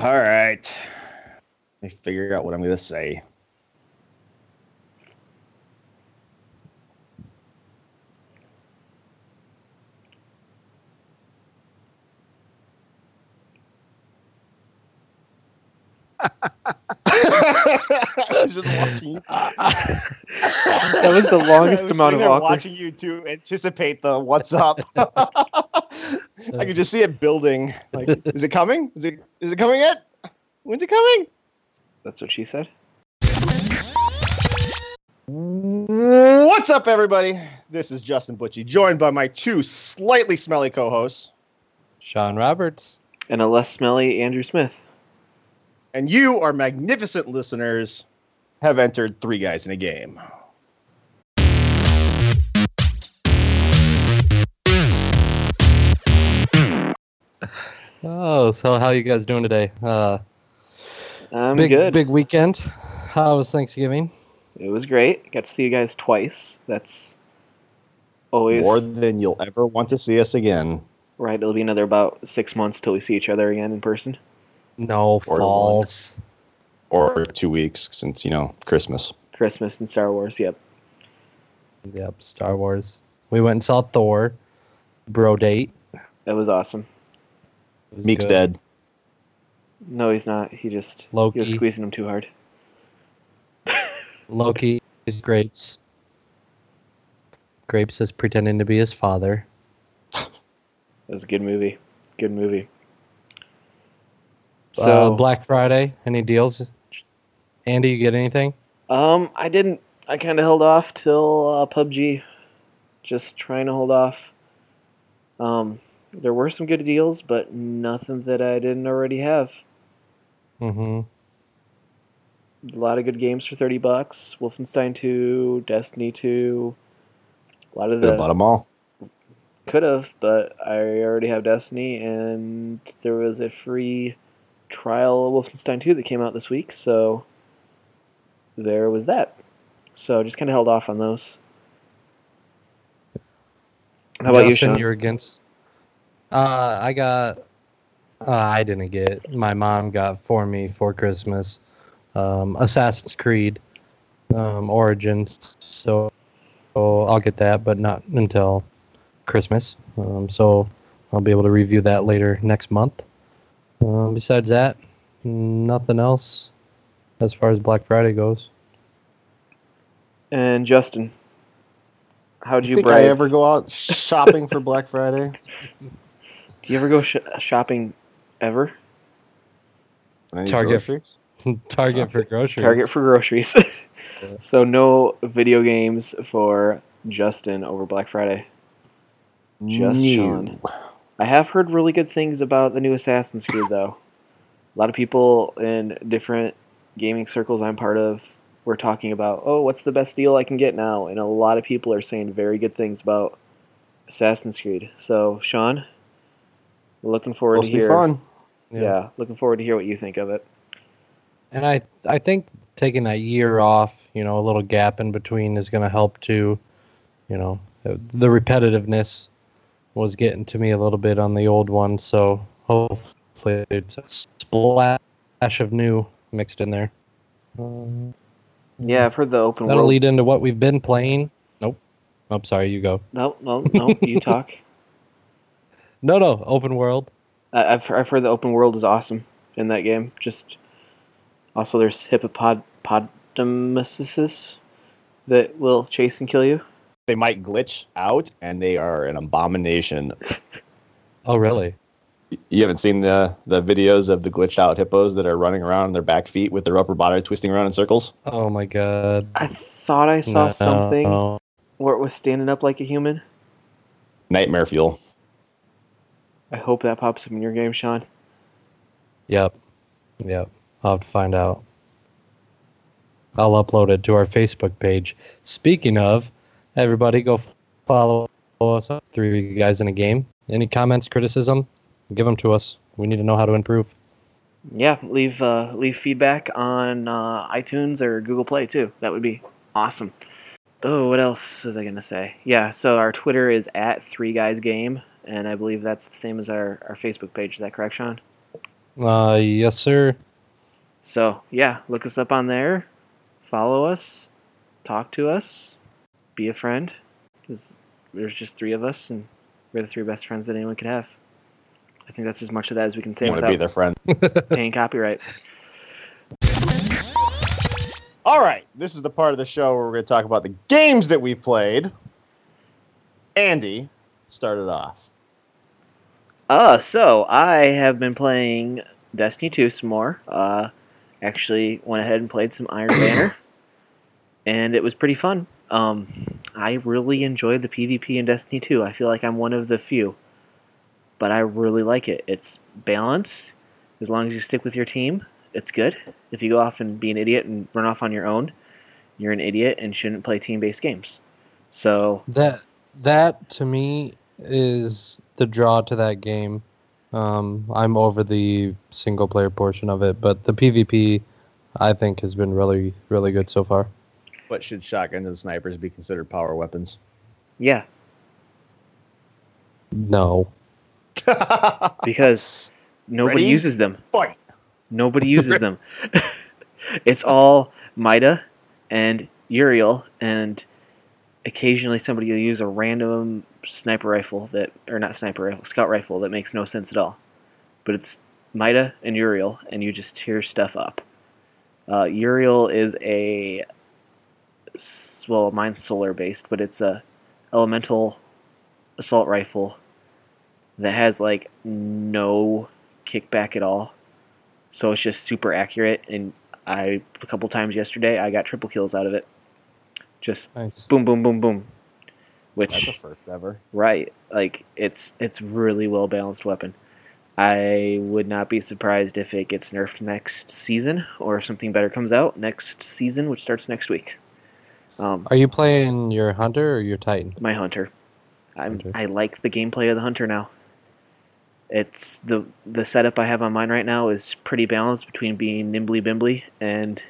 All right. Let me figure out what I'm going to say. I was just watching you. That was the longest was amount sitting of there awkward. watching you to anticipate the what's up. I could just see it building. Like, is it coming? Is it is it coming yet? When's it coming? That's what she said. What's up, everybody? This is Justin Butchie, joined by my two slightly smelly co-hosts, Sean Roberts. And a less smelly Andrew Smith. and you, our magnificent listeners, have entered Three Guys and a Game. Oh, so how you guys doing today? Uh, I'm big good. big weekend. How was Thanksgiving? It was great. Got to see you guys twice. That's always More than you'll ever want to see us again. right. It'll be another about six months till we see each other again in person. No Or false. Or two weeks since, you know, Christmas. Christmas and Star Wars. Yep. Yep, Star Wars. We went and saw Thor. Bro date. That was awesome. It was Miek's good. dead. No, he's not. He just he Loki. was squeezing him too hard. Loki is Grapes. Grapes is pretending to be his father. That was a good movie. Good movie. So So Black Friday, any deals? Andy, you get anything? Um, I didn't. I kind of held off till uh, PUBG. Just trying to hold off. Um, there were some good deals, but nothing that I didn't already have. Mm-hmm. A lot of good games for thirty bucks. Wolfenstein Two, Destiny Two. A lot of have bought them all. could have, but I already have Destiny, and there was a free trial of Wolfenstein Two that came out this week, so there was that. So just kind of held off on those. How about you, Justin, Sean? You're against. Uh, I got. Uh, I didn't get. My mom got for me for Christmas. Um, Assassin's Creed, um, Origins. So, so I'll get that, but not until Christmas. Um, so I'll be able to review that later next month. Um, besides that, nothing else as far as Black Friday goes. And Justin, how'd Do you you think brave? I ever go out shopping for Black Friday? Do you ever go sh- shopping ever? Any Target. groceries? Target for groceries. Target for groceries. so no video games for Justin over Black Friday. Just No. Sean. I have heard really good things about the new Assassin's Creed, though. A lot of people in different gaming circles I'm part of were talking about, oh, what's the best deal I can get now? And a lot of people are saying very good things about Assassin's Creed. So, Sean, looking forward Supposed to to be hear. fun. Yeah. looking forward to hear what you think of it. And I I think taking that year off, you know, a little gap in between is going to help too. You know, the repetitiveness was getting to me a little bit on the old one, so hopefully it's a splash of new mixed in there. Um, Yeah, I've heard the open that'll world. lead into what we've been playing. Nope. I'm sorry, you go. No, no, no. You talk. No, no, open world. I- I've I've heard the open world is awesome in that game. Just also there's hippopotamuses that will chase and kill you. They might glitch out, and they are an abomination. Oh, really? You haven't seen the the videos of the glitched out hippos that are running around on their back feet with their upper body twisting around in circles. Oh my god. I thought I saw No. something where it was standing up like a human. Nightmare fuel. I hope that pops up in your game, Sean. Yep. Yep. I'll have to find out. I'll upload it to our Facebook page. Speaking of, everybody go follow us up. Three guys and a game. Any comments, criticism? Give them to us. We need to know how to improve. Yeah, leave uh, leave feedback on uh, iTunes or Google Play too. That would be awesome. Oh, what else was I gonna say? Yeah, so our Twitter is at Three Guys Game, and I believe that's the same as our, our Facebook page. Is that correct, Sean? Uh, yes, sir. So yeah, look us up on there, follow us, talk to us, be a friend. Because there's just three of us, and we're the three best friends that anyone could have. I think that's as much of that as we can say want to be their friend. paying copyright. All right, this is the part of the show where we're going to talk about the games that we played. Andy started off. Uh, so I have been playing Destiny 2 some more. Uh, actually went ahead and played some Iron Banner, and it was pretty fun. Um, I really enjoyed the PvP in Destiny 2. I feel like I'm one of the few, but I really like it. It's balanced. As long as you stick with your team, it's good. If you go off and be an idiot and run off on your own, you're an idiot and shouldn't play team-based games. So That that to me is the draw to that game. Um, I'm over the single player portion of it, but the PvP I think has been really really good so far. But should shotguns and snipers be considered power weapons? yeah, No. because nobody Ready? uses them. Fight. Nobody uses them. it's all Mida and Uriel, and occasionally somebody will use a random sniper rifle that, or not sniper rifle, scout rifle that makes no sense at all. But it's Mida and Uriel, and you just tear stuff up. Uh, Uriel is a well, mine's solar based, but it's a elemental assault rifle that has like no kickback at all. So it's just super accurate, and I a couple times yesterday I got triple kills out of it. Just Nice. boom, boom, boom, boom. That's a Which first ever. right, like it's it's really well balanced weapon. I would not be surprised if it gets nerfed next season or something better comes out next season, which starts next week. Um, Are you playing your hunter or your titan? my hunter. I'm, Hunter. I like the gameplay of the hunter now. It's the the setup I have on mine right now is pretty balanced between being nimbly bimbly and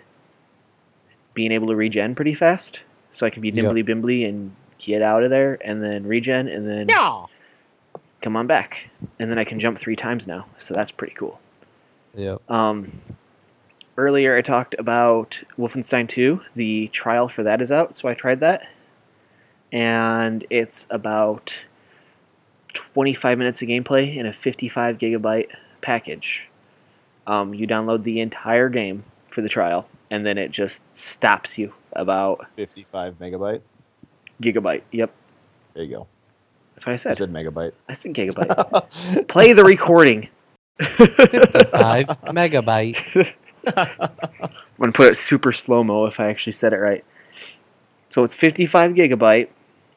being able to regen pretty fast. So I can be Yep. nimbly bimbly and get out of there and then regen and then Yeah. come on back. And then I can jump three times now. So that's pretty cool. Yeah. Um, earlier, I talked about Wolfenstein 2. The trial for that is out, so I tried that. And it's about 25 minutes of gameplay in a 55 gigabyte package. Um, you download the entire game for the trial, and then it just stops you about 55 megabyte. gigabyte. Yep, There you go. that's what I said. I said. said megabyte. I said gigabyte. Play the recording. 55 megabyte. I'm gonna put it super slow mo if I actually said it right. So it's 55 gigabyte.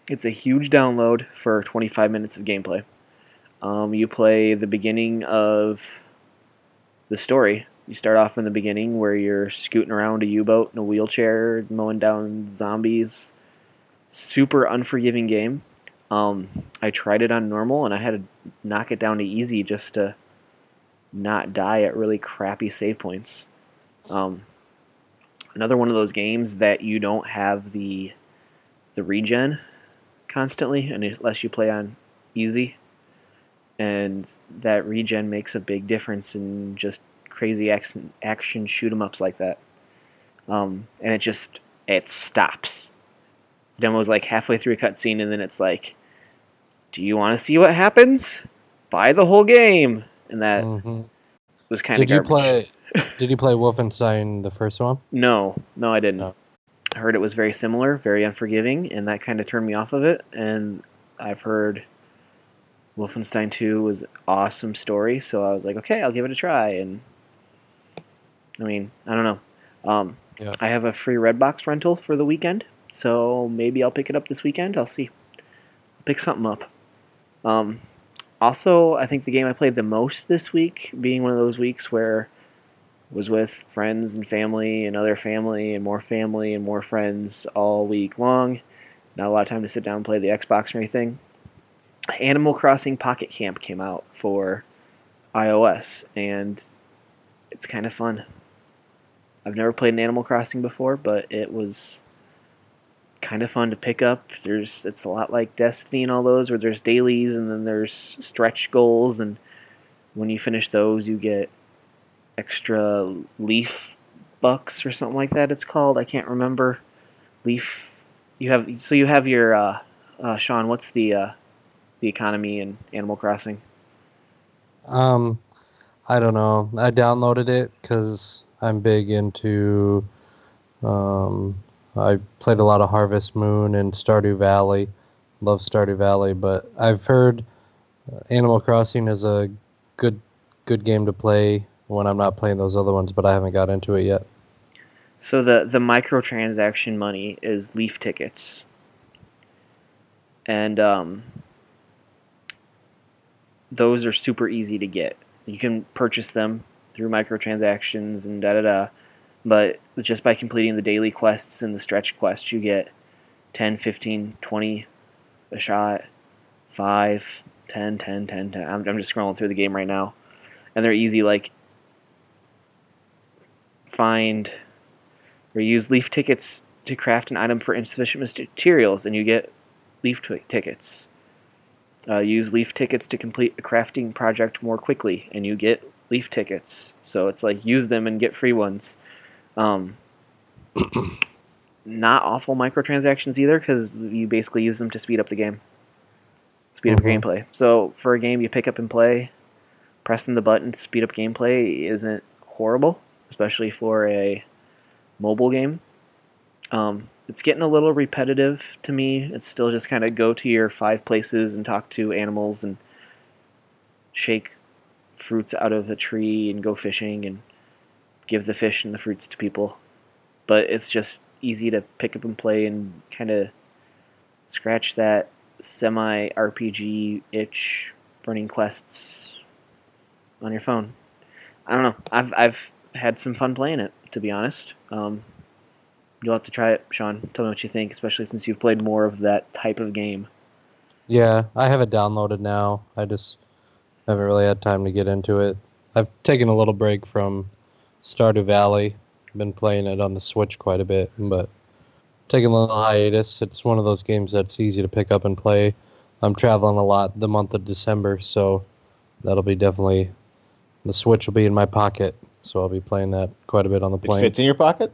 It's a huge download for 25 minutes of gameplay. Um, you play the beginning of the story. You start off in the beginning where you're scooting around a U-boat in a wheelchair, mowing down zombies. Super unforgiving game. Um, I tried it on normal and I had to knock it down to easy just to not die at really crappy save points. Um, another one of those games that you don't have the the regen constantly, unless you play on easy, and that regen makes a big difference in just crazy action action shoot 'em ups like that. Um, and it just it stops. The demo's like halfway through a cutscene, and then it's like, "Do you want to see what happens? Buy the whole game." And that Mhm. was kind of Did you play? Did you play Wolfenstein the first one? No, no, I didn't. No. I heard it was very similar, very unforgiving, and that kind of turned me off of it. And I've heard Wolfenstein 2 was awesome story, so I was like, okay, I'll give it a try. And I mean, I don't know. Um, Yeah. I have a free Redbox rental for the weekend, so maybe I'll pick it up this weekend. I'll see. I'll pick something up. Um, also, I think the game I played the most this week, being one of those weeks where was with friends and family and other family and more family and more friends all week long. Not a lot of time to sit down and play the Xbox or anything. Animal Crossing Pocket Camp came out for iOS and it's kind of fun. I've never played an Animal Crossing before, but it was kind of fun to pick up. There's it's a lot like Destiny and all those where there's dailies and then there's stretch goals and when you finish those you get extra leaf bucks or something like that. It's called. I can't remember. Leaf. You have so you have your uh, uh, Sean. What's the uh, the economy in Animal Crossing? Um, I don't know. I downloaded it because I'm big into. Um, I played a lot of Harvest Moon and Stardew Valley. Love Stardew Valley, but I've heard uh, Animal Crossing is a good good game to play when I'm not playing those other ones, but I haven't got into it yet. So the the microtransaction money is leaf tickets, and um, those are super easy to get. You can purchase them through microtransactions and da da da. But just by completing the daily quests and the stretch quests, you get 10, 15, 20 a shot, 5, 10, 10, 10, 10. I'm, I'm just scrolling through the game right now. And they're easy, like, find or use leaf tickets to craft an item for insufficient materials, and you get leaf t- tickets. Uh, use leaf tickets to complete a crafting project more quickly, and you get leaf tickets. So it's like use them and get free ones. Um, not awful microtransactions either, because you basically use them to speed up the game, speed up Mhm. gameplay. So for a game you pick up and play, pressing the button to speed up gameplay isn't horrible, especially for a mobile game. Um, it's getting a little repetitive to me. It's still just kind of go to your five places and talk to animals and shake fruits out of a tree and go fishing and give the fish and the fruits to people. But it's just easy to pick up and play and kind of scratch that semi RPG itch running quests on your phone. I don't know. I've I've had some fun playing it, to be honest. Um, you'll have to try it, Sean. Tell me what you think, especially since you've played more of that type of game. Yeah, I have it downloaded now. I just haven't really had time to get into it. I've taken a little break from Stardew Valley. Been playing it on the Switch quite a bit, but taking a little hiatus. It's one of those games that's easy to pick up and play. I'm traveling a lot the month of December, so that'll be definitely the Switch will be in my pocket, so I'll be playing that quite a bit on the plane. It fits in your pocket.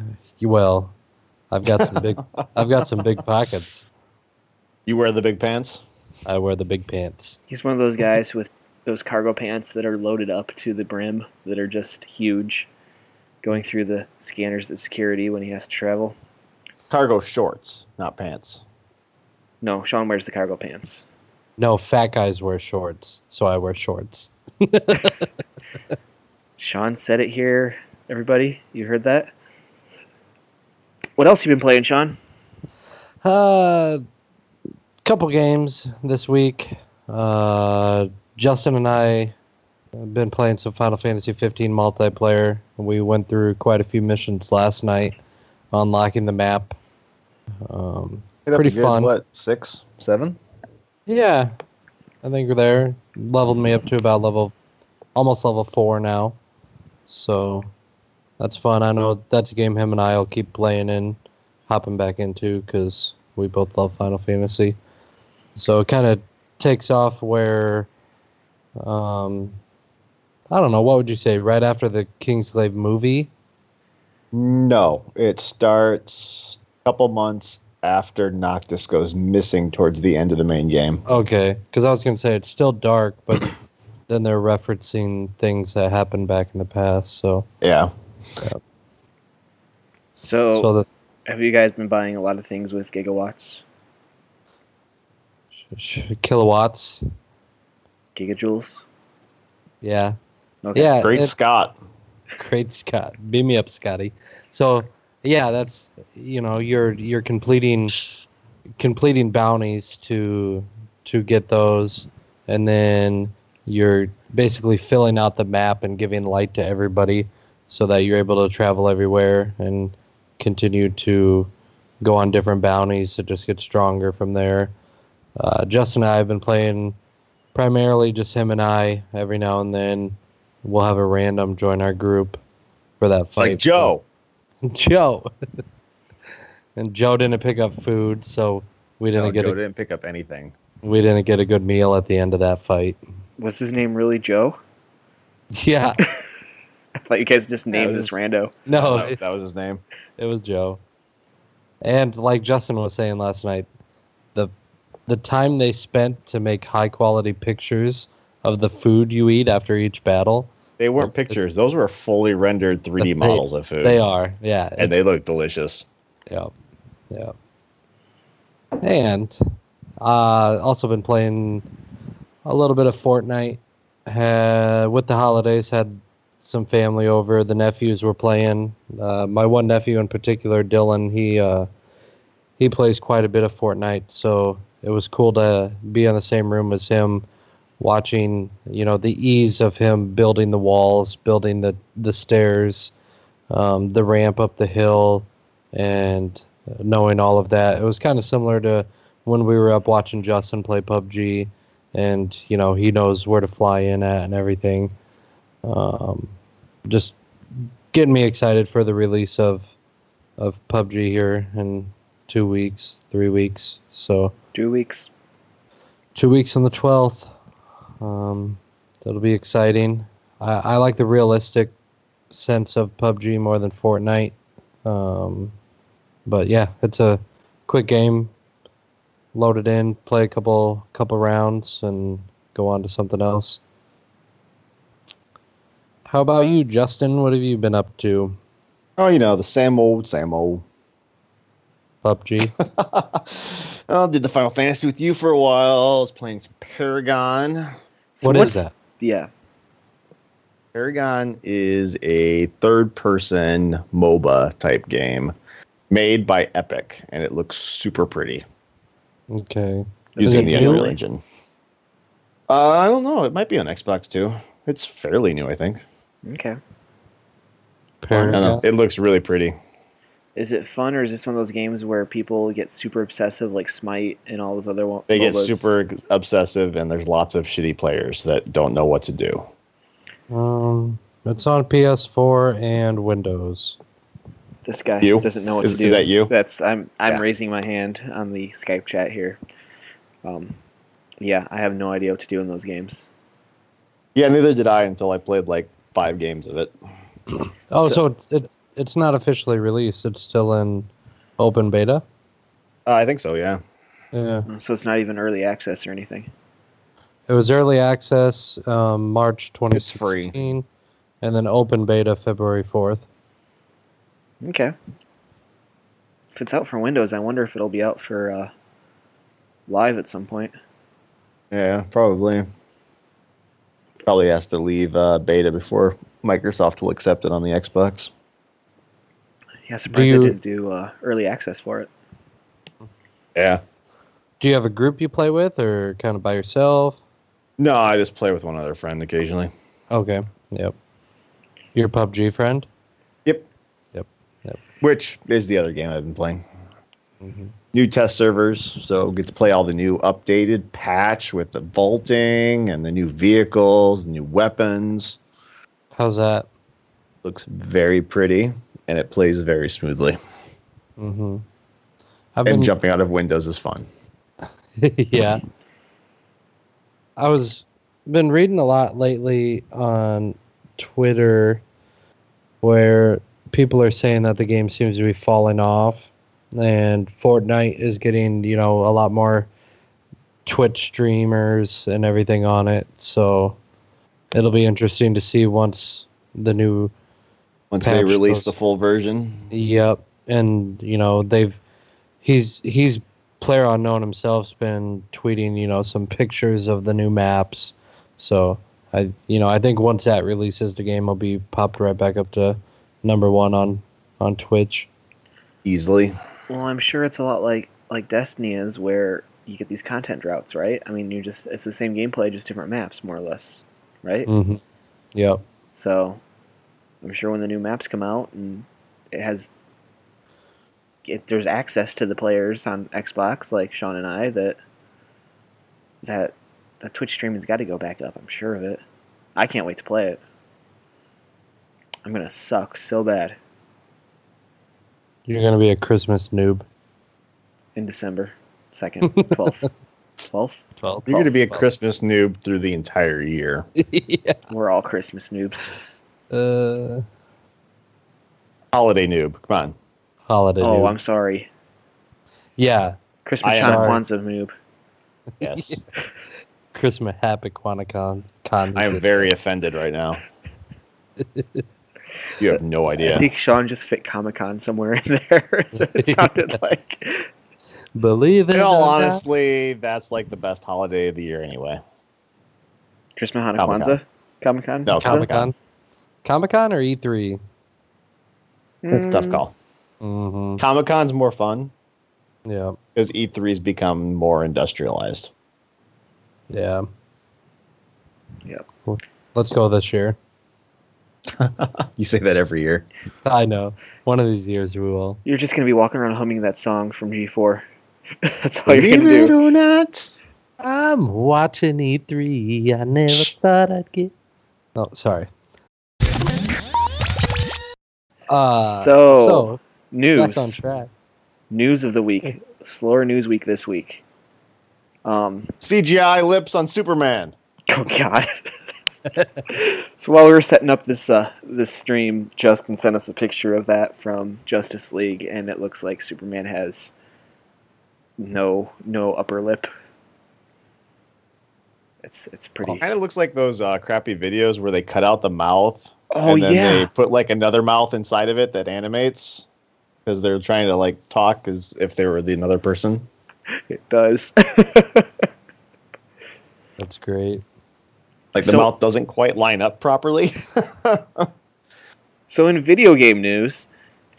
Uh, well, I've got some big I've got some big pockets. You wear the big pants. I wear the big pants. He's one of those guys with those cargo pants that are loaded up to the brim that are just huge, going through the scanners at security when he has to travel. Cargo shorts, not pants. No, Sean wears the cargo pants. No, fat guys wear shorts, so I wear shorts. Sean said it here, everybody. You heard that? What else you been playing, Sean? Uh, couple games this week. Uh, Justin and I have been playing some Final Fantasy 15 multiplayer. We went through quite a few missions last night, unlocking the map. Um, Pretty good, fun. What six, seven? yeah, I think we're there. Leveled me up to about level, almost level four now. So that's fun. I know that's a game him and I will keep playing in, hopping back into because we both love Final Fantasy. So it kind of takes off where, um, I don't know. What would you say? Right after the Kingsglaive movie? No, it starts a couple months after Noctis goes missing towards the end of the main game. Okay, because I was gonna say it's still dark, but then they're referencing things that happened back in the past. So, Yeah, So, so the have you guys been buying a lot of things with gigawatts, sh- kilowatts. gigajoules? Yeah. Okay. Yeah. great it- Scott. great Scott. Beam me up, Scotty. So yeah, that's you know, you're you're completing completing bounties to to get those and then you're basically filling out the map and giving light to everybody so that you're able to travel everywhere and continue to go on different bounties to just get stronger from there. Uh, Justin and I have been playing primarily just him and I. Every now and then we'll have a random join our group for that fight. Like Joe. Joe. and Joe didn't pick up food, so we didn't No, get Joe a, didn't pick up anything. we didn't get a good meal at the end of that fight. Was his name really Joe? Yeah. I thought you guys just named this rando. No, that, it, that was his name. it was Joe. And like Justin was saying last night, the the time they spent to make high quality pictures of the food you eat after each battle, They weren't pictures; those were fully rendered 3D They- models of food. they are. Yeah. and they look delicious. Yeah, yeah. And uh, also been playing a little bit of Fortnite. Had, with the holidays, had some family over. The nephews were playing. Uh, my one nephew in particular, Dylan, he uh, he plays quite a bit of Fortnite, so it was cool to be in the same room as him, watching you know the ease of him building the walls, building the the stairs, um, the ramp up the hill, and knowing all of that. It was kind of similar to when we were up watching Justin play PUBG, and you know he knows where to fly in at and everything. Um, just getting me excited for the release of of PUBG here in two weeks, three weeks. So Two weeks. two weeks on the twelfth. Um, that'll be exciting. I, I like the realistic sense of PUBG more than Fortnite. Um, but yeah, it's a quick game. Load it in, play a couple couple rounds, and go on to something else. How about you, Justin? What have you been up to? Oh, you know the same old, same old. PUBG. oh, did the Final Fantasy with you for a while. I was playing some Paragon. So what's- that? Yeah. Paragon is a third-person MOBA type game made by Epic, and it looks super pretty Okay. using the new? Unreal Engine. Uh, I don't know. It might be on Xbox too. It's fairly new, I think. Okay. I don't know. Paragon. It looks really pretty. Is it fun, or is this one of those games where people get super obsessive, like Smite and all those other ones? They get super obsessive, and there's lots of shitty players that don't know what to do. Um, it's on PS4 and Windows. This guy You? doesn't know what Is- to do. is that you? That's I'm I'm Yeah. raising my hand on the Skype chat here. Um, yeah, I have no idea what to do in those games. Yeah, neither did I until I played like five games of it. Oh, So- so, it's it, it's not officially released. It's still in open beta. Uh, I think so. Yeah. Yeah, So it's not even early access or anything. it was early access um, March It's free. 2016, and then open beta February 4th. Okay. If it's out for Windows, I wonder if it'll be out for uh, live at some point. Yeah, probably. Probably has to leave uh, beta before Microsoft will accept it on the Xbox. Yeah, surprised you- they didn't do uh, early access for it. Yeah. Do you have a group you play with, or kind of by yourself? No, I just play with one other friend occasionally. Okay. Yep. Your PUBG friend. Yep. Yep, yep. Which is the other game I've been playing. Mhm. New test servers, so get to play all the new updated patch with the vaulting and the new vehicles, new weapons. How's that? Looks very pretty and it plays very smoothly. Mm-hmm. I've And been jumping out of windows is fun. yeah. I was been reading a lot lately on Twitter where people are saying that the game seems to be falling off and Fortnite is getting, you know, a lot more Twitch streamers and everything on it. So it'll be interesting to see once the new Once they Patch release goes- the full version. Yep, and you know they've he's he's player unknown himself's been tweeting you know some pictures of the new maps. So I you know I think once that releases, the game will be popped right back up to number one on on Twitch. Easily. Well, I'm sure it's a lot like like Destiny is, where you get these content droughts, right? I mean, you just it's the same gameplay, just different maps, more or less, right? Mm-hmm. Yep. So, I'm sure when the new maps come out and it has, it, there's access to the players on Xbox, like Sean and I, that that the Twitch streaming's got to go back up. I'm sure of it. I can't wait to play it. I'm gonna suck so bad You're gonna be a Christmas noob. in December second, twelfth, twelfth. Twelve. You're going to be a Twelve. Christmas noob through the entire year. yeah. We're all Christmas noobs. Uh, Holiday noob. Come on. holiday. Oh, noob. I'm sorry. Yeah, Christmas I am Hanukkah. Kwanzaa noob. Yes. Christmas happy Quanticon. Con. I am very offended right now. You have no idea. I think Sean just fit Comic Con somewhere in there. so it sounded like. Believe it. In all or not. honestly, that's like the best holiday of the year anyway. Christmas Hanukkah Comic-Con. Kwanzaa? Comic Con? No, Comic Comic-Con. Con. Comic Con or E E3? That's a tough Mm, call. Mm-hmm. Comic Con's more fun Yeah. because E3's become more industrialized. Yeah. Yep. Let's go this year. You say that every year. I know. One of these years we will. You're just going to be walking around humming that song from G4. That's all you're gonna do. Believe it or not. I'm watching E3. I never thought I'd get. Oh, sorry. Uh, So, so back on News. track. News of the week. Slower news week this week. Um, CGI lips on Superman. oh, God. so while we were setting up this uh, this stream, Justin sent us a picture of that from Justice League, and it looks like Superman has no no upper lip. It's it's pretty. Kind of looks like those uh, crappy videos where they cut out the mouth Oh and then yeah, they put like another mouth inside of it that animates because they're trying to like talk as if they were the another person. it does. That's great. Like the So- mouth doesn't quite line up properly. So in video game news,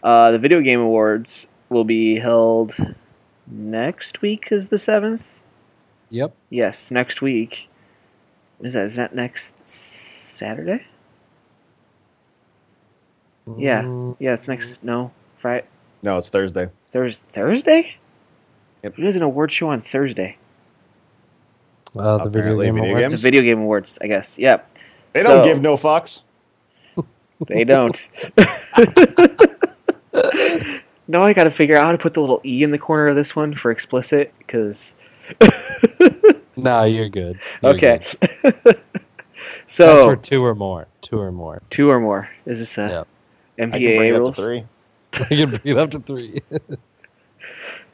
uh, the Video Game Awards will be held next week. Is the seventh? Yep. Yes, next week. Is that is that next Saturday? Yeah. Yeah, it's next. No, Friday. no, it's Thursday. There's Thursday. Yep. Who does an award show on Thursday? Uh, the video game video awards. The Video Game Awards, I guess. Yep. They So- don't give no fucks. They don't. now I got to figure out how to put the little e in the corner of this one for explicit, because No, you're good. You're okay. good. That's so for two or more. Two or more. two or more. Is this a Yep. I can bring MPAA rules? to three. you can bring it up to three.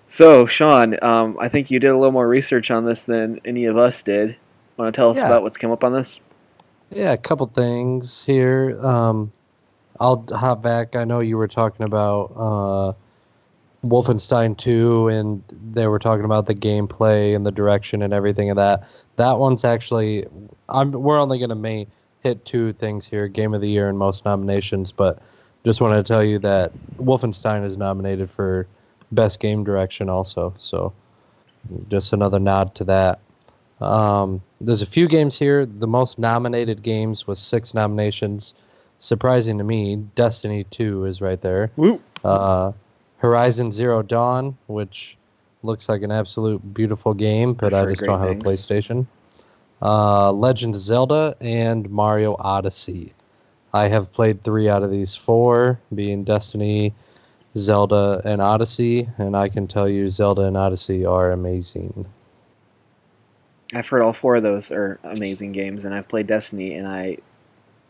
So Sean, um, I think you did a little more research on this than any of us did. Want to tell us Yeah. about what's come up on this? Yeah, a couple things here. Um, I'll hop back. I know you were talking about uh, Wolfenstein 2, and they were talking about the gameplay and the direction and everything of that. That one's actually, I'm. We're only gonna hit two things here: Game of the Year and most nominations. But just wanted to tell you that Wolfenstein is nominated for best game direction also. So just another nod to that. Um, there's a few games here. The most nominated games with six nominations. Surprising to me, Destiny 2 is right there. Woo. Uh, Horizon Zero Dawn, which looks like an absolute beautiful game, but I've I just don't have a. PlayStation. Uh, Legend of Zelda and Mario Odyssey. I have played three out of these four, being Destiny, Zelda, and Odyssey, and I can tell you Zelda and Odyssey are amazing. I've heard all four of those are amazing games, and I've played Destiny, and I,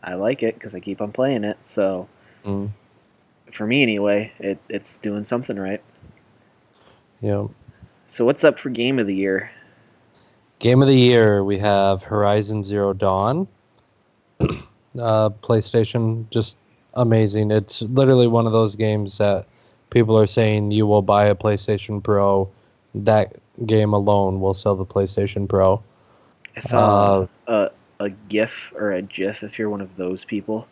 I like it because I keep on playing it. So Mm. for me, anyway, it, it's doing something right. Yeah. So what's up for Game of the Year? Game of the year, we have Horizon Zero Dawn. uh, PlayStation, just amazing. It's literally one of those games that people are saying you will buy a PlayStation Pro. That game alone will sell the PlayStation Pro. I saw Uh, a a GIF or a GIF if you're one of those people.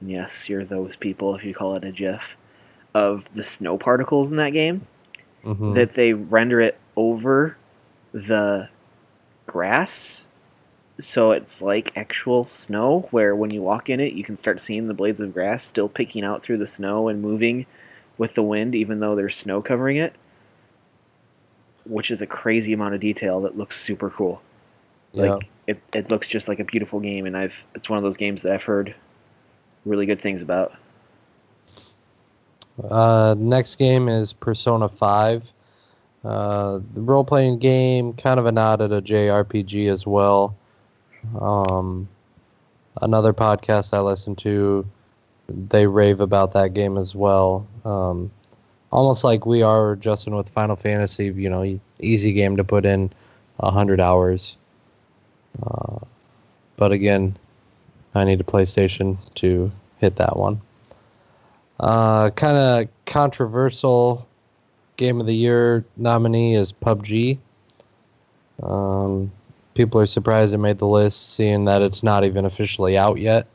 And yes, you're those people if you call it a GIF of the snow particles in that game. mhm. That they render it over the grass, so it's like actual snow. Where when you walk in it, you can start seeing the blades of grass still picking out through the snow and moving with the wind, even though there's snow covering it. Which is a crazy amount of detail that looks super cool. yeah. Like it, it looks just like a beautiful game, and I've it's one of those games that I've heard really good things about. Uh, next game is Persona 5. Uh, the role playing game, kind of a nod at a JRPG as well. Um, another podcast I listen to they rave about that game as well. Um, almost like we are, Justin, with Final Fantasy. You know, easy game to put in hundred hours. Uh, but again, I need a PlayStation to hit that one. Uh, kind of controversial game of the year nominee is PUBG. Um, people are surprised it made the list, seeing that it's not even officially out yet.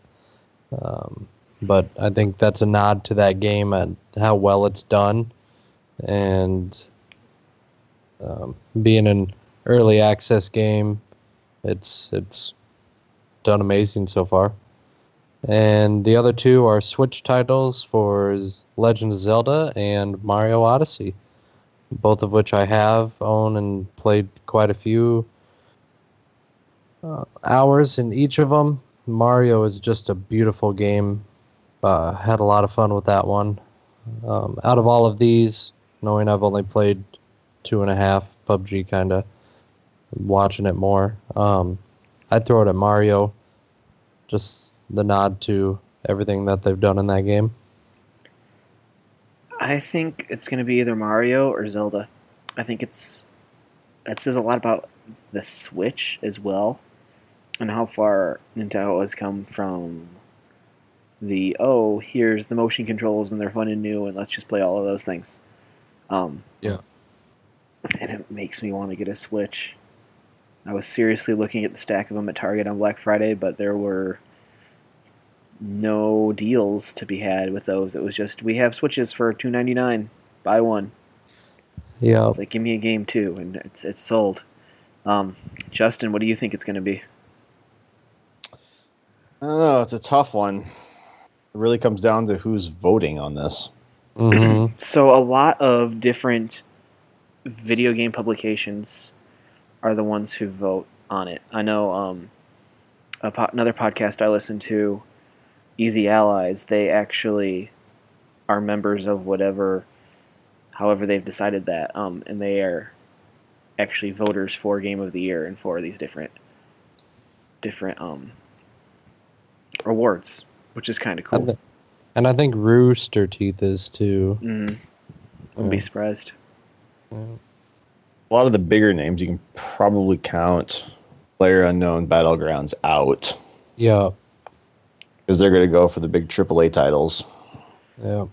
Um, but I think that's a nod to that game and how well it's done, and um, being an early access game, it's it's done amazing so far. And the other two are Switch titles for Legend of Zelda and Mario Odyssey, both of which I have owned and played quite a few uh, hours in each of them. Mario is just a beautiful game. Uh, had a lot of fun with that one. Um, out of all of these, knowing I've only played two and a half, PUBG kind of watching it more. Um, I'd throw it at Mario. Just the nod to everything that they've done in that game. I think it's going to be either Mario or Zelda. I think it's that says a lot about the Switch as well, and how far Nintendo has come from the oh here's the motion controls and they're fun and new and let's just play all of those things. Um, Yeah. And it makes me want to get a Switch. I was seriously looking at the stack of them at Target on Black Friday, but there were no deals to be had with those. It was just we have Switches for two ninety nine, buy one. Yeah, It's like give me a game too, and it's it's sold. Um, Justin, what do you think it's going to be? I don't know. It's a tough one. It really comes down to who's voting on this. hmm So a lot of different video game publications are the ones who vote on it. I know um, a po- another podcast I listen to, Easy Allies. They actually are members of whatever, however they've decided that, um, and they are actually voters for Game of the Year and for these different different um, awards, which is kind of cool. and, th- and I think Rooster Teeth is too. Mm, wouldn't be surprised. A lot of the bigger names you can probably count Player Unknown Battlegrounds out Yeah, because they're going to go for the big AAA titles, yeah.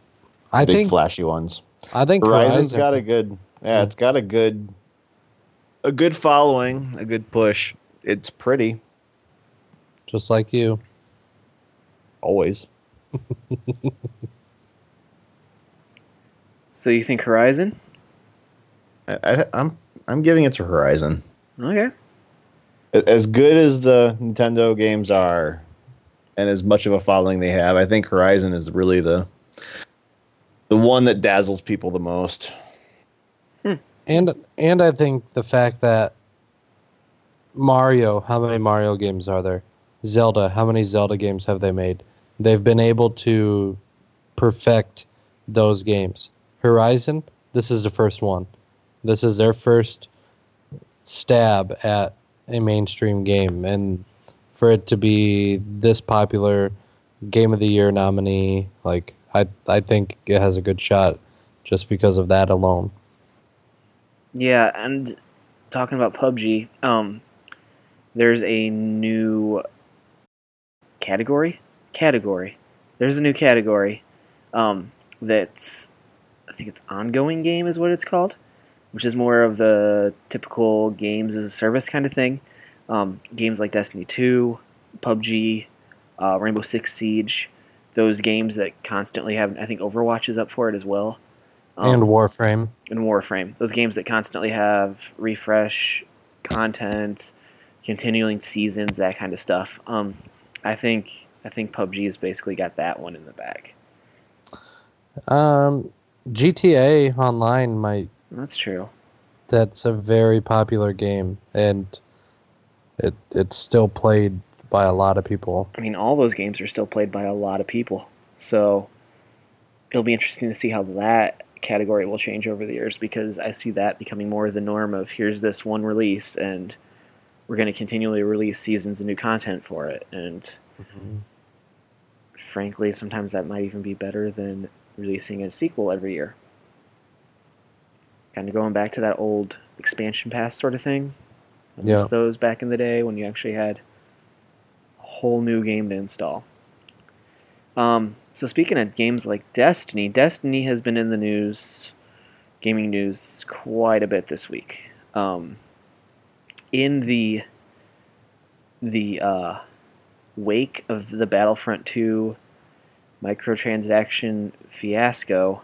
I big think flashy ones. I think Horizon's Horizon- got a good, yeah, it's got a good, a good following, a good push. It's pretty just like you. Always. So you think Horizon? I, I, I'm I'm giving it to Horizon. Okay. As good as the Nintendo games are, and as much of a following they have, I think Horizon is really the the one that dazzles people the most. Hmm. And and I think the fact that Mario, how many Mario games are there? Zelda, how many Zelda games have they made? They've been able to perfect those games. Horizon, this is the first one. This is their first stab at a mainstream game and for it to be this popular game of the year nominee, like I I think it has a good shot just because of that alone. Yeah, and talking about PUBG, um, there's a new category. Category. There's a new category. Um, that's I think it's ongoing game is what it's called, which is more of the typical games as a service kind of thing. Um, games like Destiny 2, PUBG, uh, Rainbow Six Siege, those games that constantly have. I think Overwatch is up for it as well. Um, and Warframe. and Warframe. Those games that constantly have refresh content, continuing seasons, that kind of stuff. Um, I think I think PUBG has basically got that one in the bag. Um, GTA Online might. That's true. That's a very popular game, and it it's still played by a lot of people. I mean, all those games are still played by a lot of people, so it'll be interesting to see how that category will change over the years because I see that becoming more the norm of here's this one release and we're going to continually release seasons of new content for it and frankly, sometimes that might even be better than releasing a sequel every year. Kind of going back to that old expansion pass sort of thing. I Yeah. those back in the day when you actually had a whole new game to install. Um, so speaking of games like Destiny, Destiny has been in the news, gaming news, quite a bit this week. Um, in the the uh, wake of the Battlefront 2 microtransaction fiasco,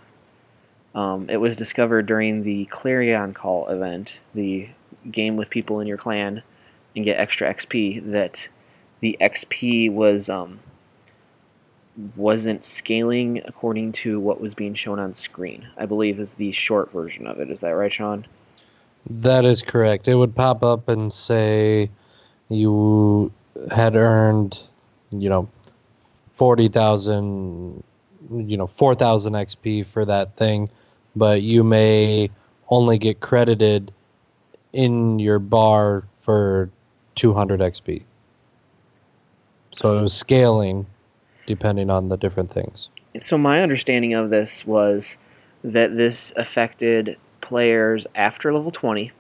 um, it was discovered during the Clarion Call event, the game with people in your clan and get extra XP, that the XP was um, wasn't scaling according to what was being shown on screen. I believe is the short version of it. Is that right, Sean? That is correct. It would pop up and say you had earned, you know, 40,000, you know, 4,000 XP for that thing, but you may only get credited in your bar for 200 XP. So it was scaling depending on the different things. So my understanding of this was that this affected players after level 20.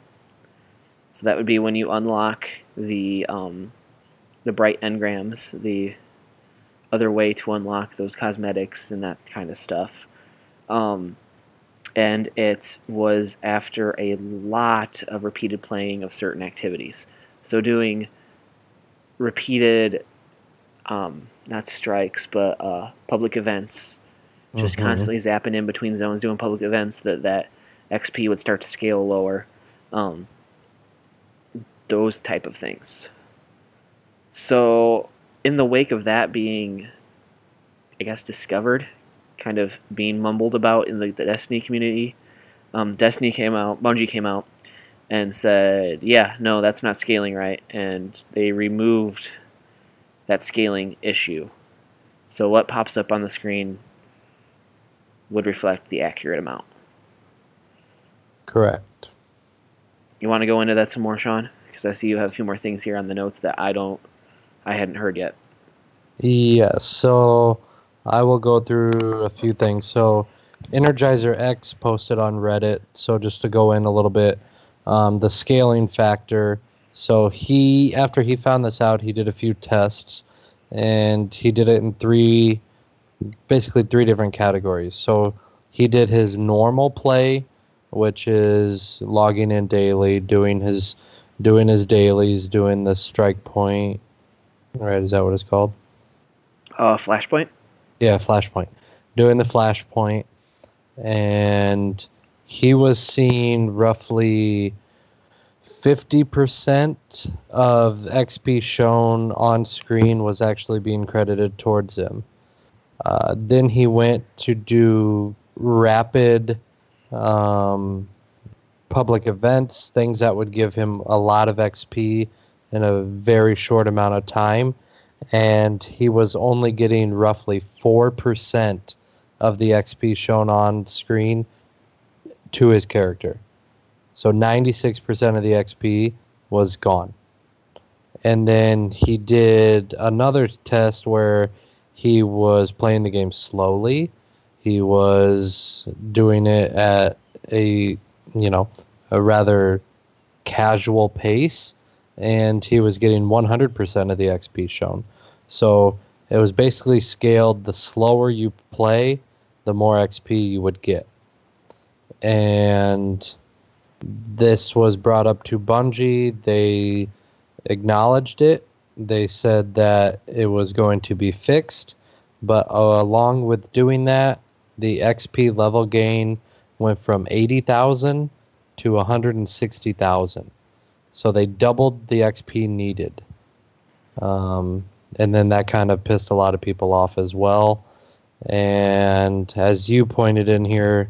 So that would be when you unlock the um, the bright engrams, the other way to unlock those cosmetics and that kind of stuff. Um, and it was after a lot of repeated playing of certain activities. So doing repeated, um, not strikes, but uh, public events, just Mhm. constantly zapping in between zones, doing public events, that that XP would start to scale lower. Um, those type of things. So, in the wake of that being, I guess, discovered, kind of being mumbled about in the, the Destiny community, um, Destiny came out, Bungie came out, and said, "Yeah, no, that's not scaling right," and they removed that scaling issue. So what pops up on the screen would reflect the accurate amount. Correct. You want to go into that some more, Sean? Because I see you have a few more things here on the notes that I don't, I hadn't heard yet. Yes, so I will go through a few things. So, Energizer X posted on Reddit. So, just to go in a little bit, um, the scaling factor. So, he, after he found this out, he did a few tests and he did it in three, basically three different categories. So, he did his normal play, which is logging in daily, doing his doing his dailies, doing the strike point. Right, is that what it's called? Uh, Flashpoint. Yeah, Flashpoint. Doing the Flashpoint. And he was seeing roughly 50% of XP shown on screen was actually being credited towards him. Uh, then he went to do rapid um, public events, things that would give him a lot of XP in a very short amount of time and he was only getting roughly 4% of the XP shown on screen to his character. So 96% of the XP was gone. And then he did another test where he was playing the game slowly. He was doing it at a, you know, a rather casual pace and he was getting 100% of the XP shown. So it was basically scaled the slower you play, the more XP you would get. And this was brought up to Bungie. They acknowledged it. They said that it was going to be fixed. But uh, along with doing that, the XP level gain went from 80,000 to 160,000. So they doubled the XP needed. Um, and then that kind of pissed a lot of people off as well. And as you pointed in here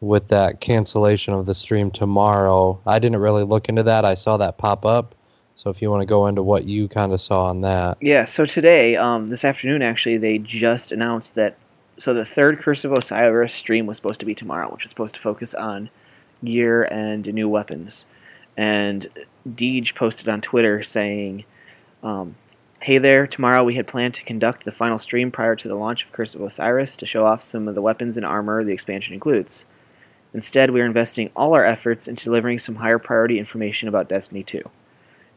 with that cancellation of the stream tomorrow, I didn't really look into that. I saw that pop up. So if you want to go into what you kind of saw on that. Yeah. So today, um, this afternoon, actually, they just announced that. So the third Curse of Osiris stream was supposed to be tomorrow, which was supposed to focus on gear and new weapons. And Deej posted on Twitter saying, um, Hey there, tomorrow we had planned to conduct the final stream prior to the launch of Curse of Osiris to show off some of the weapons and armor the expansion includes. Instead, we are investing all our efforts into delivering some higher priority information about Destiny 2.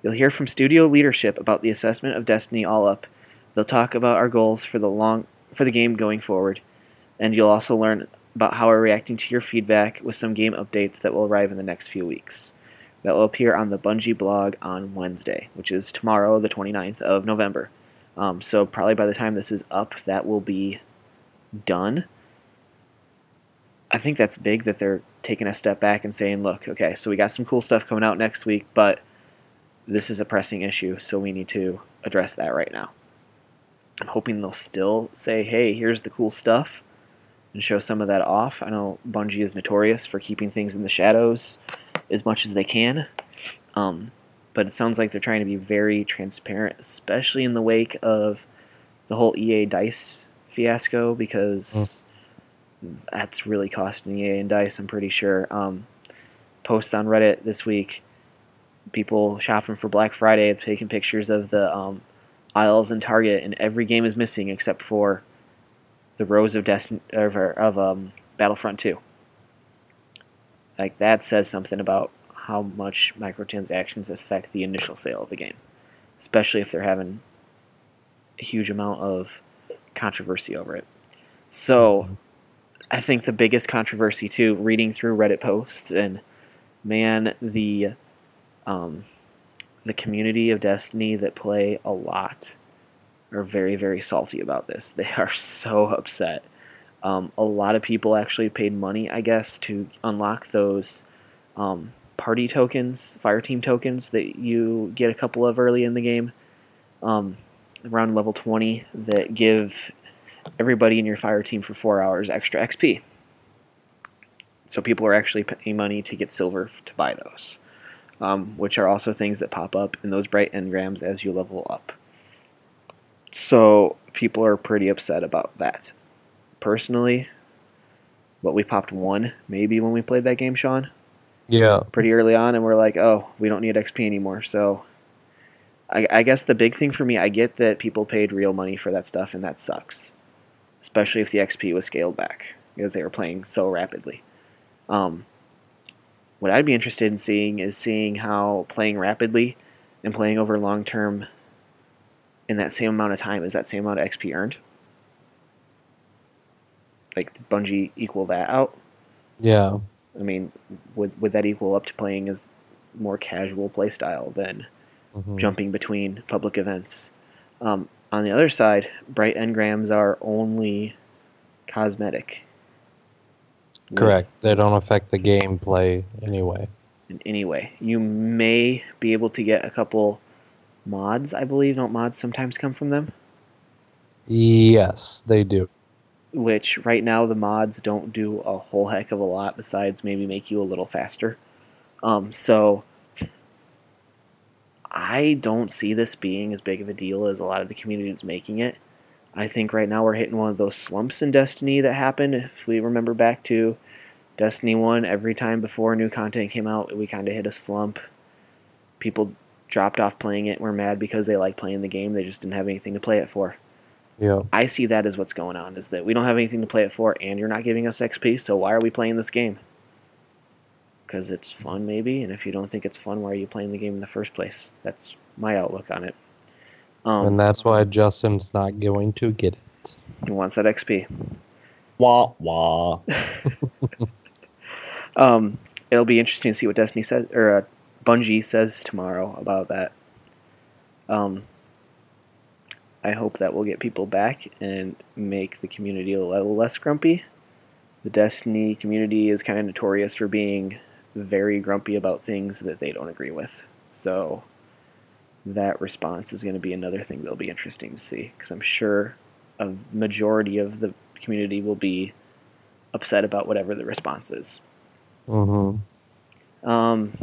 You'll hear from studio leadership about the assessment of Destiny All Up. They'll talk about our goals for the long for the game going forward, and you'll also learn about how we're reacting to your feedback with some game updates that will arrive in the next few weeks. That will appear on the Bungie blog on Wednesday, which is tomorrow, the 29th of November. Um, so probably by the time this is up, that will be done. I think that's big that they're taking a step back and saying, look, okay, so we got some cool stuff coming out next week, but this is a pressing issue, so we need to address that right now. I'm hoping they'll still say, hey, here's the cool stuff and show some of that off. I know Bungie is notorious for keeping things in the shadows as much as they can. Um, but it sounds like they're trying to be very transparent, especially in the wake of the whole EA Dice fiasco, because mm. that's really costing EA and Dice, I'm pretty sure. Um, posts on Reddit this week, people shopping for Black Friday have taken pictures of the um, aisles in Target, and every game is missing except for the rows of Destiny of, of um, Battlefront 2. Like that says something about how much microtransactions affect the initial sale of the game, especially if they're having a huge amount of controversy over it. So, I think the biggest controversy too, reading through Reddit posts and man, the um, the community of Destiny that play a lot are very, very salty about this. They are so upset. Um, a lot of people actually paid money, I guess, to unlock those um, party tokens, fire team tokens that you get a couple of early in the game, um, around level 20, that give everybody in your fire team for four hours extra XP. So people are actually paying money to get silver to buy those, um, which are also things that pop up in those bright engrams as you level up. So people are pretty upset about that. Personally, but we popped one maybe when we played that game, Sean. Yeah. Pretty early on, and we're like, oh, we don't need XP anymore. So I, I guess the big thing for me, I get that people paid real money for that stuff, and that sucks, especially if the XP was scaled back because they were playing so rapidly. Um, what I'd be interested in seeing is seeing how playing rapidly and playing over long term in that same amount of time is that same amount of XP earned? Like, did Bungie equal that out? Yeah. I mean, would would that equal up to playing as more casual playstyle than mm-hmm. jumping between public events? Um, on the other side, bright engrams are only cosmetic. Correct. They don't affect the gameplay anyway. In any way, you may be able to get a couple mods, I believe. Don't mods sometimes come from them? Yes, they do. Which right now the mods don't do a whole heck of a lot besides maybe make you a little faster. Um, so I don't see this being as big of a deal as a lot of the community is making it. I think right now we're hitting one of those slumps in Destiny that happened. If we remember back to Destiny 1, every time before new content came out, we kind of hit a slump. People dropped off playing it were mad because they like playing the game. They just didn't have anything to play it for. Yeah. I see that as what's going on is that we don't have anything to play it for and you're not giving us XP, so why are we playing this game? Because it's fun, maybe, and if you don't think it's fun, why are you playing the game in the first place? That's my outlook on it. Um, and that's why Justin's not going to get it. He wants that XP. Wah wah. um, it'll be interesting to see what Destiny says, or uh, Bungie says tomorrow about that. Um, I hope that will get people back and make the community a little less grumpy. The Destiny community is kind of notorious for being very grumpy about things that they don't agree with. So that response is going to be another thing that'll be interesting to see because I'm sure a majority of the community will be upset about whatever the response is. Mm-hmm. Um,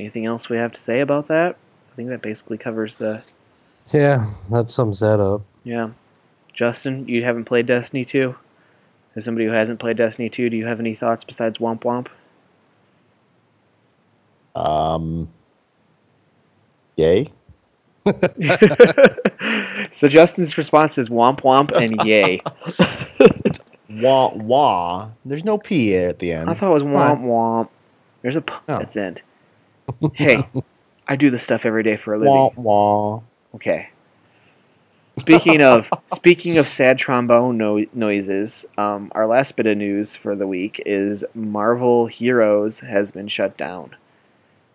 Anything else we have to say about that? I think that basically covers the. Yeah, that sums that up. Yeah. Justin, you haven't played Destiny 2? As somebody who hasn't played Destiny 2, do you have any thoughts besides Womp Womp? Um. Yay. so Justin's response is womp womp and yay. Wah wah. There's no p at the end. I thought it was womp womp. There's a p No. at the end. Hey, I do this stuff every day for a living. Wah wah. Okay. Speaking of speaking of sad trombone no- noises, um, our last bit of news for the week is Marvel Heroes has been shut down.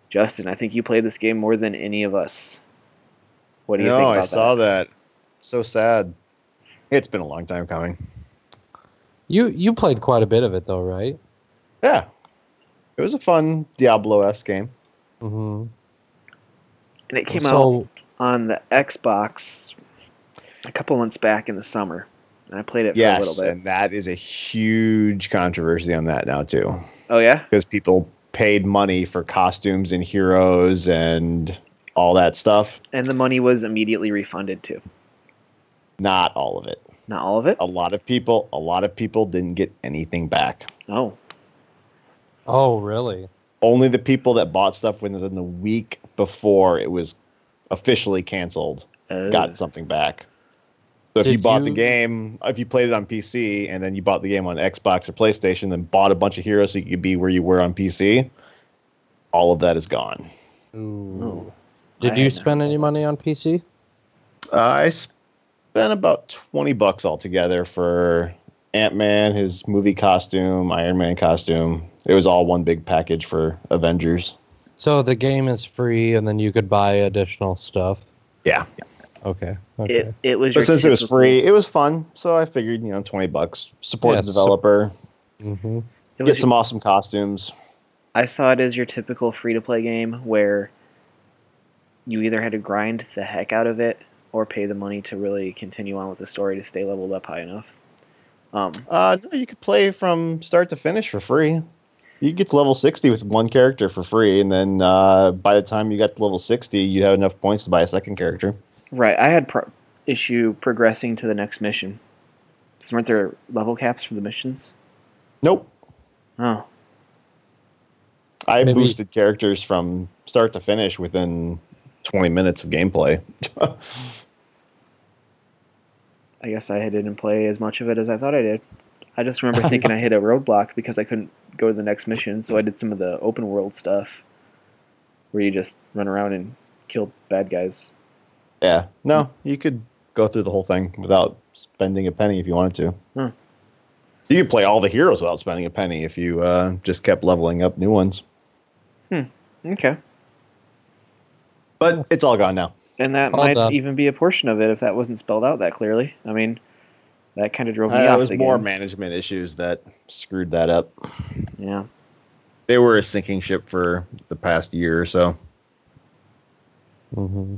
Justin, I think you played this game more than any of us. What do you no, think about I saw that? that. So sad. It's been a long time coming. You you played quite a bit of it though, right? Yeah. It was a fun Diablo-esque game. Mm-hmm. And it came out so, on the Xbox a couple months back in the summer, and I played it for a Yes, little bit. and that is a huge controversy on that now too, Oh yeah, because people paid money for costumes and heroes and all that stuff. and the money was immediately refunded too. Not all of it. Not all of it. A lot of people, a lot of people didn't get anything back. Oh, oh really? Only the people that bought stuff within the week before it was officially canceled uh, got something back. So if you Did bought the game, if you played it on PC and then you bought the game on Xbox or PlayStation, then bought a bunch of heroes so you could be where you were on PC, all of that is gone. Ooh. Oh. Did I you had no spend any money on PC? Uh, I spent about twenty bucks altogether for Ant Man, his movie costume, Iron Man costume. It was all one big package for Avengers. So the game is free, and then you could buy additional stuff. Yeah, Okay. Okay. it it was. but since it was free, it was fun. So I figured, you know, twenty bucks, support Yeah, the so- developer, mm-hmm. it was get some awesome costumes. I saw it as your typical free to play game where you either had to grind the heck out of it or pay the money to really continue on with the story to stay leveled up high enough. Um, Uh, no, you could play from start to finish for free. You get to level 60 with one character for free, and then uh, by the time you got to level 60, you have enough points to buy a second character. right, I had pro- issue progressing to the next mission. Just weren't there level caps for the missions? Nope. Oh, I Maybe- boosted characters from start to finish within 20 minutes of gameplay. I guess I didn't play as much of it as I thought I did. I just remember thinking I hit a roadblock because I couldn't go to the next mission, so I did some of the open world stuff where you just run around and kill bad guys. yeah. No, you could go through the whole thing without spending a penny if you wanted to. Hmm. You could play all the heroes without spending a penny if you uh, just kept leveling up new ones. Hmm. Okay. But it's all gone now. And that All might done. even be a portion of it if that wasn't spelled out that clearly. I mean, that kind of drove me Uh, off it was the more management issues that screwed that up. Yeah. They were a sinking ship for the past year or so. Mm-hmm.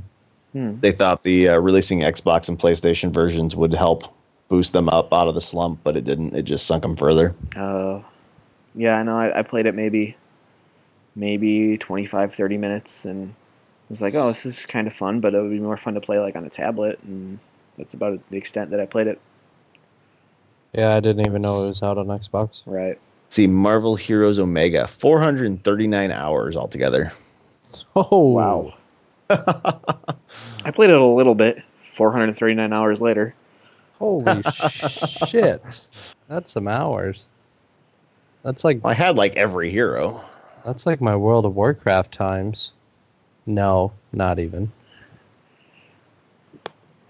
Hmm. They thought the uh, releasing Xbox and PlayStation versions would help boost them up out of the slump, but it didn't. It just sunk them further. Uh, yeah, I know. I, I played it maybe, maybe 25, 30 minutes, and was like, oh, this is kind of fun, but it would be more fun to play like on a tablet, and that's about the extent that I played it. Yeah, I didn't even know it was out on Xbox. Right. See, Marvel Heroes Omega, 439 hours altogether. Oh Wow. I played it a little bit. 439 hours later. Holy shit! That's some hours. That's like I had like every hero. that's like my World of Warcraft times. No, not even.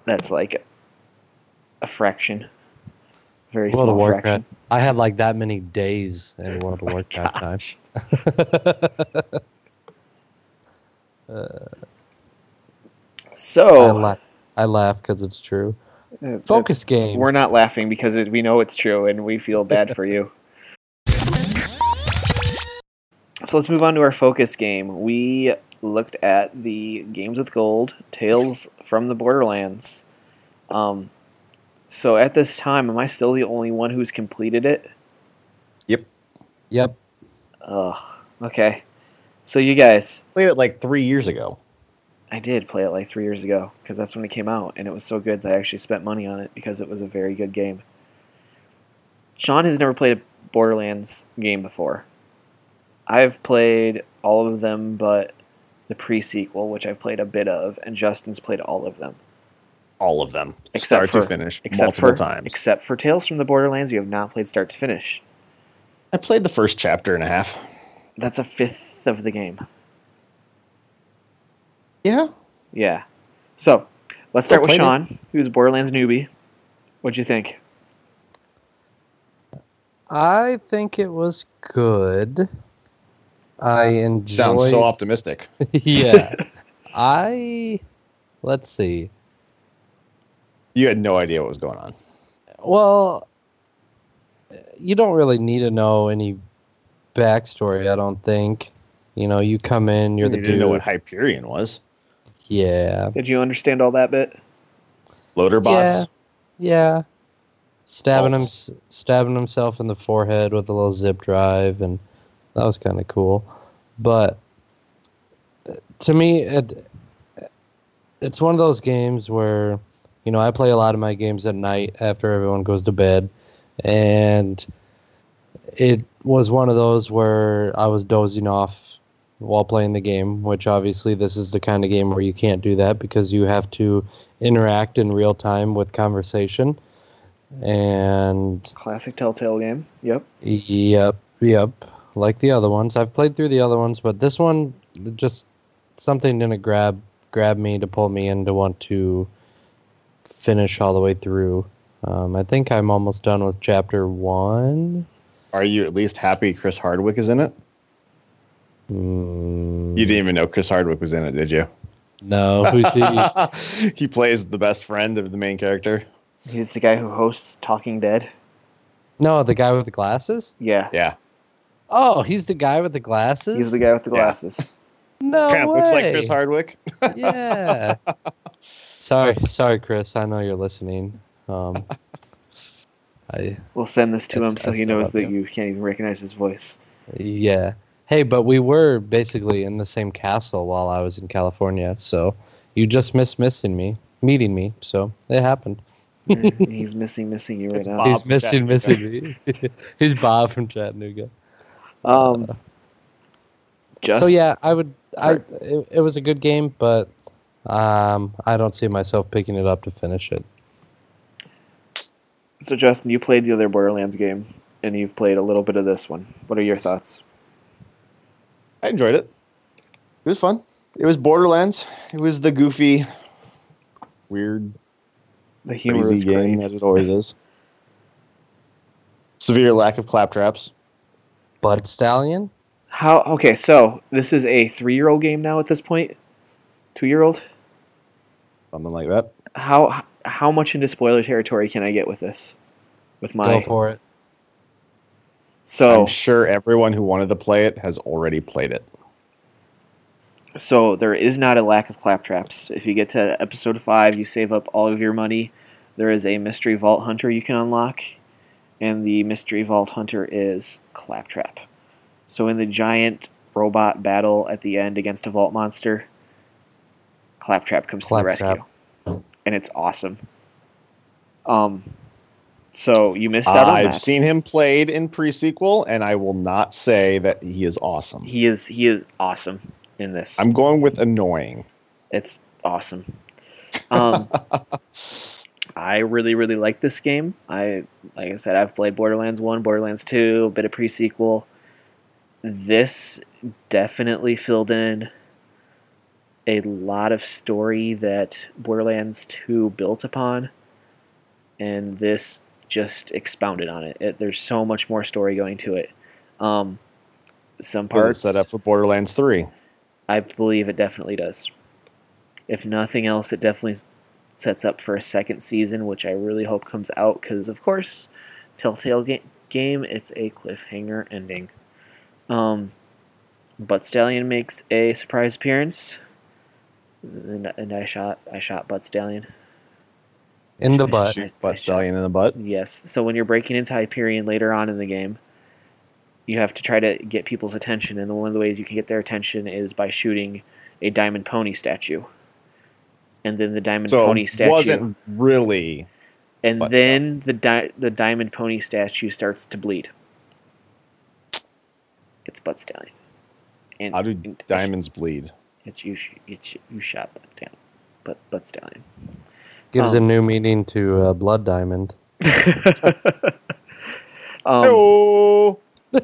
That's like a fraction. Very World small of Warcraft. fraction. I had like that many days in World of Oh Warcraft time. gosh. I So. I laugh because it's true. uh, Focus game. We're not laughing because it, we know it's true and we feel bad for you. So let's move on to our focus game. We looked at the Games with Gold, Tales from the Borderlands. Um, so at this time, am I still the only one who's completed it? Yep. Yep. Ugh. Okay. So you guys, Played it like three years ago. I did play it like three years ago because that's when it came out, and it was so good that I actually spent money on it because it was a very good game. Sean has never played a Borderlands game before. I've played all of them but the pre sequel, which I've played a bit of, and Justin's played all of them. All of them, Except start for- to finish, Except multiple for times. except for Tales from the Borderlands, you have not played start to finish. I played the first chapter and a half. That's a fifth of the game. Yeah, Yeah. So let's start with played it. Sean, who's a Borderlands newbie. What'd you think? I think it was good. I enjoyed. sounds so optimistic. yeah. I let's see. You had no idea what was going on. Well, you don't really need to know any backstory. I don't think. You know, you come in, you're you the didn't dude. know what Hyperion was. yeah, Did you understand all that bit? Loader bots. yeah. Stabbing him, stabbing himself in the forehead with a little zip drive, and that was kind of cool. But uh, to me, it it's one of those games where you know I play a lot of my games at night after everyone goes to bed, and it was one of those where I was dozing off while playing the game. Which obviously this is the kind of game where you can't do that because you have to interact in real time with conversation. And Classic Telltale game. Yep. Yep, yep. Like the other ones, I've played through the other ones, but this one just something didn't grab grab me to pull me in to want to finish all the way through. Um, I think I'm almost done with chapter one. Are you at least happy Chris Hardwick is in it? Mm, You didn't even know Chris Hardwick was in it, did you? no, who's he? he plays the best friend of the main character. He's the guy who hosts Talking Dead. no, the guy with the glasses. Yeah. Yeah, Oh, he's the guy with the glasses. He's the guy with the Yeah. glasses. No kind of looks like Chris. Hardwick. yeah. sorry, sorry, Chris. I know you're listening. Um, I We'll send this to him so he knows that you. you can't even recognize his voice. yeah. Hey, but we were basically in the same castle while I was in California, so you just missed missing me, meeting me. So it happened. He's missing, missing you right It's now. Bob He's missing, missing me. He's Bob from Chattanooga. Um, just so yeah, I would. I it, it was a good game, but um, I don't see myself picking it up to finish it. So Justin, you played the other Borderlands game, and you've played a little bit of this one. What are your thoughts? I enjoyed it. It was fun. It was Borderlands. It was the goofy, weird, The humor crazy game great. that it always is. Severe lack of claptraps. Butt Stallion. How? Okay, so this is a three-year-old game now at this point. Two-year-old. Something like that. How how much into spoiler territory can I get with this? With my Go for it. so I'm sure everyone who wanted to play it has already played it. So there is not a lack of claptraps. If you get to episode five, you save up all of your money. There is a mystery vault hunter you can unlock, and the mystery vault hunter is claptrap. So in the giant robot battle at the end against a vault monster, claptrap comes to the rescue, and it's awesome. Um, so you missed out on I've that. seen him played in pre-sequel, and I will not say that he is awesome. he is he is awesome in this. I'm going with annoying. It's awesome. Um, I really, really like this game. I, like I said, I've played Borderlands One, Borderlands Two, a bit of pre-sequel. This definitely filled in a lot of story that Borderlands Two built upon, and this just expounded on it. it there's so much more story going to it. Um, some parts set up for Borderlands 3? I believe it definitely does. If nothing else, it definitely sets up for a second season, which I really hope comes out because, of course, Telltale ga- game, it's a cliffhanger ending. Um, Butt Stallion makes a surprise appearance, and, and I shot I shot Butt Stallion. In the butt. Shoot I- I butt shot- stallion in the butt. Yes. So when you're breaking into Hyperion later on in the game, you have to try to get people's attention, and one of the ways you can get their attention is by shooting a diamond pony statue. And then the diamond So pony it statue, wasn't really. and butt then the di- the diamond pony statue starts to bleed. It's butt stallion. And How do and- diamonds bleed? It's you. It's you shot that down, but but stallion. Gives a Um, new meaning to uh, Blood Diamond. um, Oh,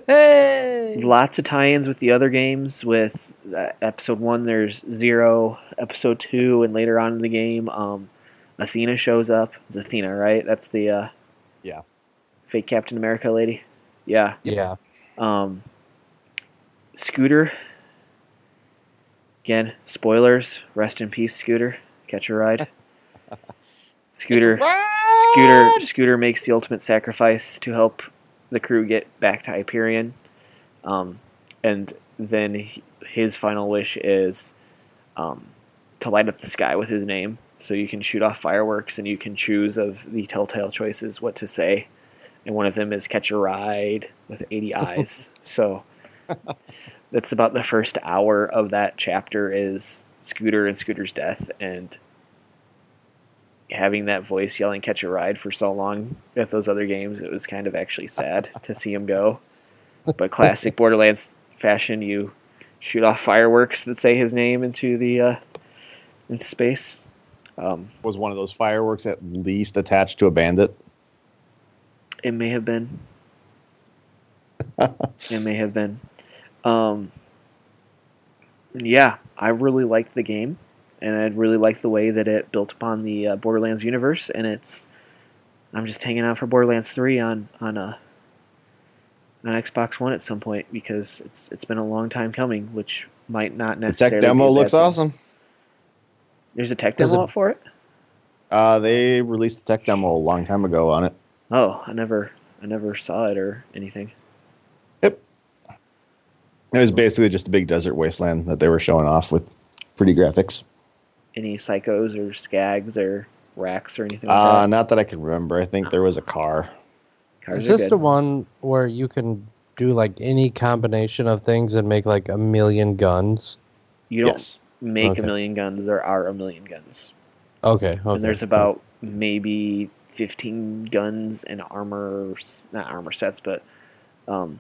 Hey! lots of tie-ins with the other games. With uh, episode one, there's zero. Episode two, and later on in the game, um, Athena shows up. It's Athena, right? That's the uh, Yeah. fake Captain America lady. Yeah. Yeah. Um, Scooter. Again, spoilers. Rest in peace, Scooter. Catch a ride. Scooter. Scooter. Scooter makes the ultimate sacrifice to help the crew get back to Hyperion. Um, and then he, his final wish is um, to light up the sky with his name, so you can shoot off fireworks and you can choose of the telltale choices what to say. And one of them is catch a ride with 80 eyes. so that's about the first hour of that chapter is Scooter and Scooter's death and having that voice yelling catch a ride for so long at those other games it was kind of actually sad to see him go. But classic borderlands fashion you shoot off fireworks that say his name into the uh, into space. Um, was one of those fireworks at least attached to a bandit. it may have been. It may have been um, yeah i really liked the game and i really liked the way that it built upon the uh, borderlands universe and it's i'm just hanging out for borderlands 3 on on a on xbox one at some point because it's it's been a long time coming which might not necessarily. The tech demo looks thing. awesome. there's a tech There's demo a- out for it Uh, they released the tech demo a long time ago on it. oh i never i never saw it or anything It was basically just a big desert wasteland that they were showing off with pretty graphics. any psychos or skags or rakks or anything like Uh, that not that I can remember. I think there was a car. Cars Is this good. the one where you can do like any combination of things and make like a million guns? you don't Yes. make Okay. a million guns there are a million guns Okay. okay. and there's about maybe 15 guns and armor not armor sets but um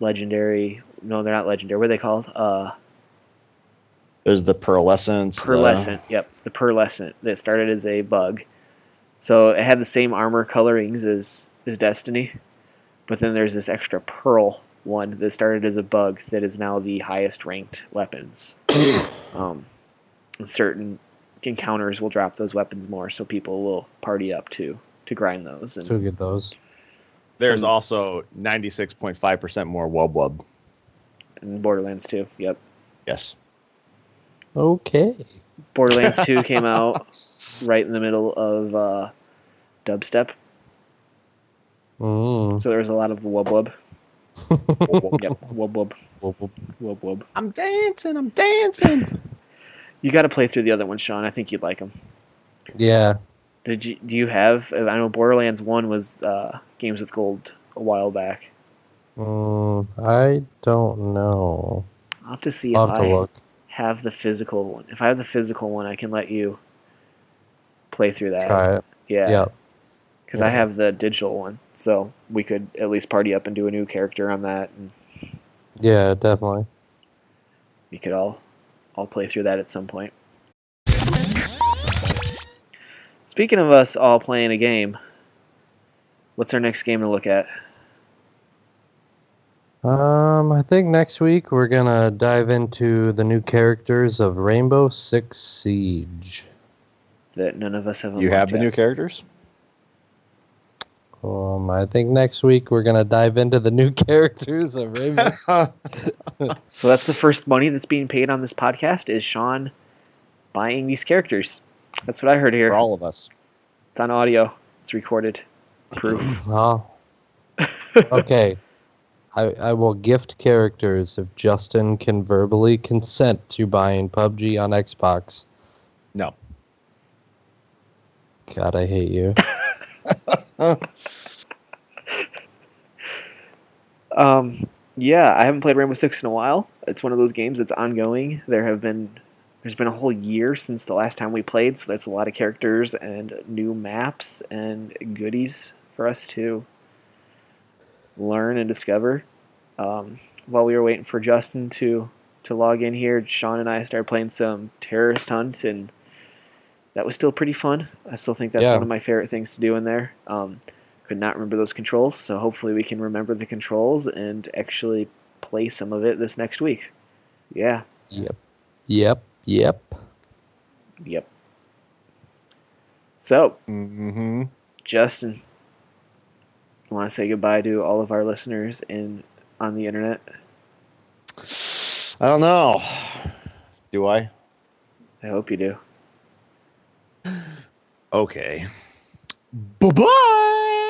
legendary no they're not legendary what are they called uh There's the pearlescence. the- pearlescent yep the pearlescent that started as a bug so it had the same armor colorings as as destiny but then there's this extra pearl one that started as a bug that is now the highest ranked weapons um, certain encounters will drop those weapons more so people will party up to to grind those and to get those. There's some- also 96.5% more wub wub. in borderlands 2 yep Yes. Okay. borderlands 2 came out right in the middle of uh, dubstep Mm. so there was a lot of wub wub Wub wub. yep wub wub Well, well, wub wub I'm dancing. I'm dancing. You got to play through the other ones, Sean. I think you'd like them. Yeah. Did you? Do you have? I know Borderlands One was uh, Games with Gold a while back. Mm, I don't know. I'll have to see I'll if have to I look. have the physical one. If I have the physical one, I can let you play through that. Try it. Yeah, Yeah. because I have the digital one, so we could at least party up and do a new character on that, and Yeah, definitely. we could all all play through that at some point. Speaking of us all playing a game, what's our next game to look at? Um, I think next week we're gonna dive into the new characters of Rainbow Six Siege. That none of us have. You have unlocked the new characters? Um, I think next week we're gonna dive into the new characters of Rainbow. So that's the first money that's being paid on this podcast is Sean buying these characters. That's what I heard here. For all of us. It's on audio. It's recorded. Proof. oh. Okay. I, I will gift characters if Justin can verbally consent to buying PUBG on Xbox. No. God, I hate you. Um, yeah, I haven't played Rainbow Six in a while. It's one of those games that's ongoing. There have been there's been a whole year since the last time we played, so that's a lot of characters and new maps and goodies for us to learn and discover. Um, while we were waiting for Justin to to log in here, Sean and I started playing some Terrorist Hunt, and that was still pretty fun. I still think that's Yeah. one of my favorite things to do in there. Um, could not remember those controls, so hopefully we can remember the controls and actually play some of it this next week. Yeah, Yep. Yep. Yep. yep. So, Mm-hmm. Justin, want to say goodbye to all of our listeners in on the internet. I don't know. Do I? I hope you do. Okay. Bye bye.